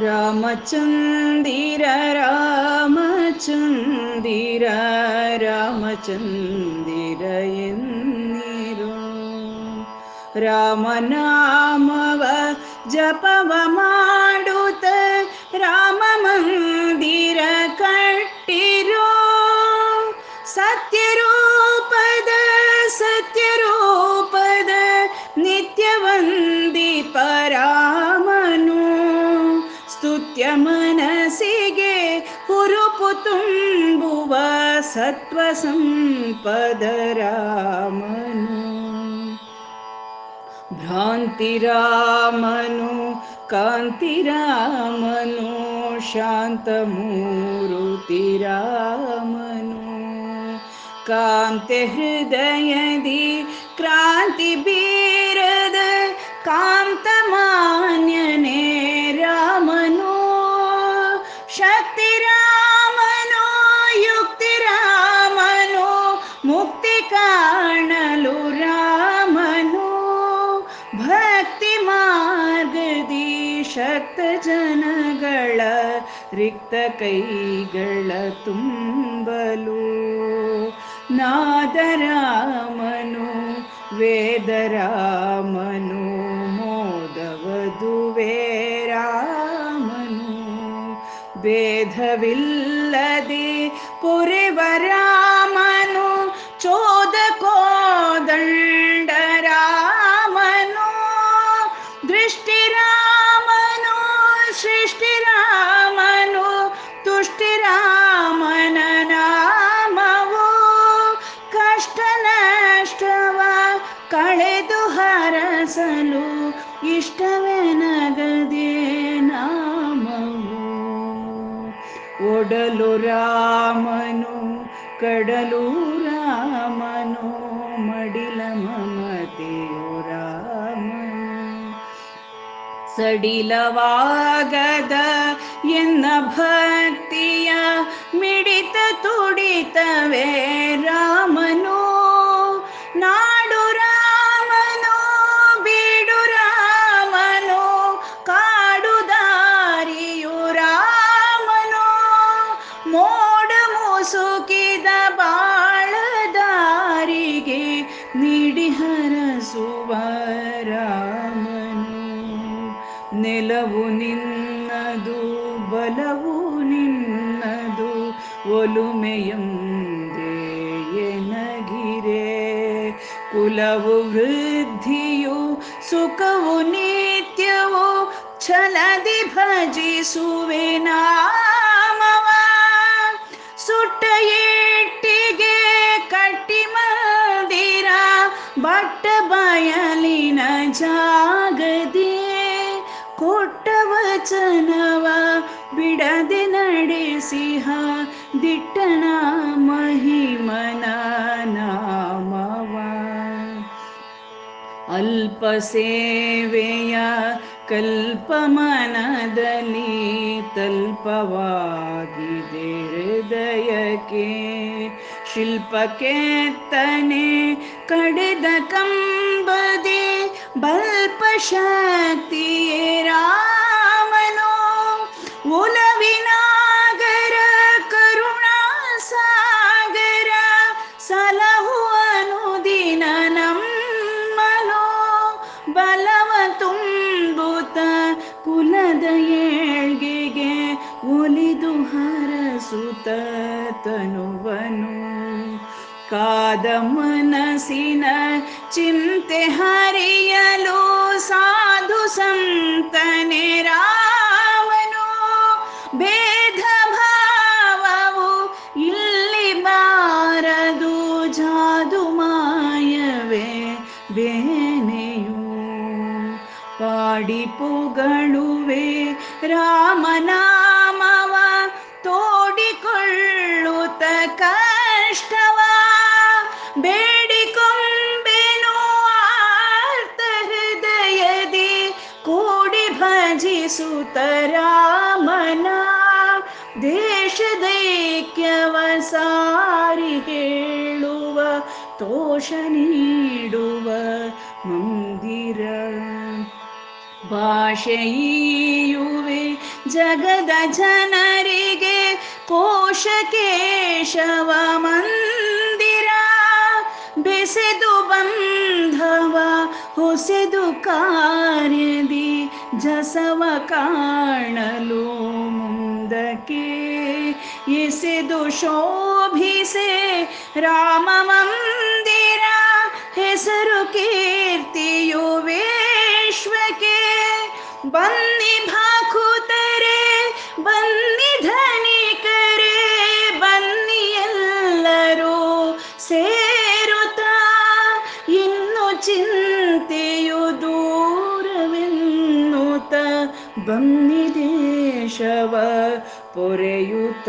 राम चन्दीर राम चन्दीर रामचन्दीरु जपव माडुत राममन्दिर सत्त्वसम्पदरामनु। भ्रान्तिरामनु कान्तिरामनु रामनु कान्ति रामनु शान्तमुरुतिरामनु। कान्त्य हृदयदि कान्तमान ಶಕ್ತ ಜನಗಳ ರಿಕ್ತ ಕೈಗಳ ತುಂಬಲು. ನಾದರಾಮನು ವೇದರಾಮನು ಮೋದವದುವೇ ರಾಮನು ಭೇದವಿಲ್ಲದೆ ಪುರಿವರಾಮನು ಒಡಲು ರಾಮನು ಕಡಲು ರಾಮನು ಮಡಿಲ ಮಮತೆಯು ರಾಮನು ಸಡಿಲವಾಗದ ಎನ್ನ ಭಕ್ತಿಯ ಮಿಡಿತ ತುಡಿತವೇ ರಾಮನು. ಮುಸುಕಿದ ಬಾಳದಾರಿಗೆ ನೀಡಿ ಹರಸುವ ರಾಮನು ನೆಲವು ನಿನ್ನದು ಬಲವು ನಿನ್ನದು ಒಲುಮೆಯಂದೇ ಎನಗಿರೆ ಕುಲವು ವೃದ್ಧಿಯು ಸುಖವು ನಿತ್ಯವು ಛಲದಿ ಭಜಿಸುವೆ ಬಯಲಿನ ಜಾಗದೆ ಕೊಟ್ಟ ವಚನವ ಬಿಡದೆ ನಡೆಸಿಹ ದಿಟ್ಟಣ ಮಹಿಮನ ನಾಮವ. ಅಲ್ಪ ಸೇವೆಯ ಕಲ್ಪಮನದಲ್ಲಿ ತಲ್ಪವಾಗಿದೆ ಹೃದಯಕ್ಕೆ. ಶಿಲ್ಪಕ್ಕೆತ್ತನೆ ಕಡೆದ ಕಂಬದೆ ರಾಮನು ಉಲವಿನಾಗರ ಕರುಣಾ ಸಾಗರ ಸಲಹುವನು ದಿನ ನಮ್ಮನು. ಬಲವ ತುಂಬುತ್ತ ಕುಲದ ಏಳ್ಗೆಗೆ ಒಲಿದು ಹರಸುತ ತನುವನು. ಕಾದ ಮನಸಿನ ಚಿಂತೆ ಹರಿಯಲು ಜಾದು ಮಾಯವೇ ಬೇನೆಯು ಪಾಡಿ ಪುಗಳುವೆ ರಾಮನಾಮವ ತೋಡಿಕೊಳ್ಳುತ್ತ ಕಷ್ಟವ ಬೇಡಿಕೊಂಬೆನು ಆರ್ತ ಹೃದಯದಿ ಕೂಡಿ ಭಜಿಸುತ್ತ ರಾಮನ ದೇಶದೈಕ್ಯವ ಸಾರಿ ಹೇಳುವ ತೋಷ ನೀಡುವ ಮಂದಿರ. ಭಾಷೆಯುವೆ ಜಗದ ಜನರಿಗೆ ಕೋಶ ಕೇಶವ ಮಂದಿರ. ಬೆಸೆದು ಬಂಧವ, ಹೊಸೆದು ಕಾರ್ಯದಿ ಜಸವ ಕಾಣಲು ಮುಂದಕ್ಕೆ. ಎಸೆದು ಶೋಭಿಸೆ ರಾಮ ಬನ್ನಿ ಭಾಕುತರೆ, ಬನ್ನಿ ಧನಿಕರೆ, ಬನ್ನಿ ಎಲ್ಲರೂ ಸೇರುತ್ತ, ಇನ್ನು ಚಿಂತೆಯು ದೂರವೆನ್ನುತ್ತ, ಬನ್ನಿ ದೇಶವ ಪೊರೆಯುತ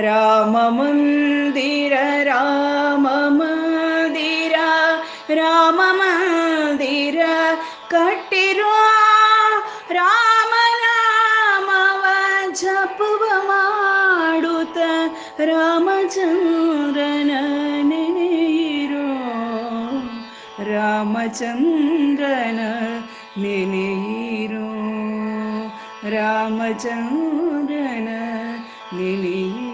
ರಾಮ ಮಂದಿರ ರಾಮ ಮಂದಿರ ರಾಮ ಮಂದಿರ ಕಟ್ಟಿರುವ ರಾಮಚಂದ್ರನ ನೆನೆಯಿರೋ ರಾಮಚಂದ್ರನ ನೆನೆಯಿರೋ ರಾಮಚಂದ್ರನ ನೆನೆಯಿರೋ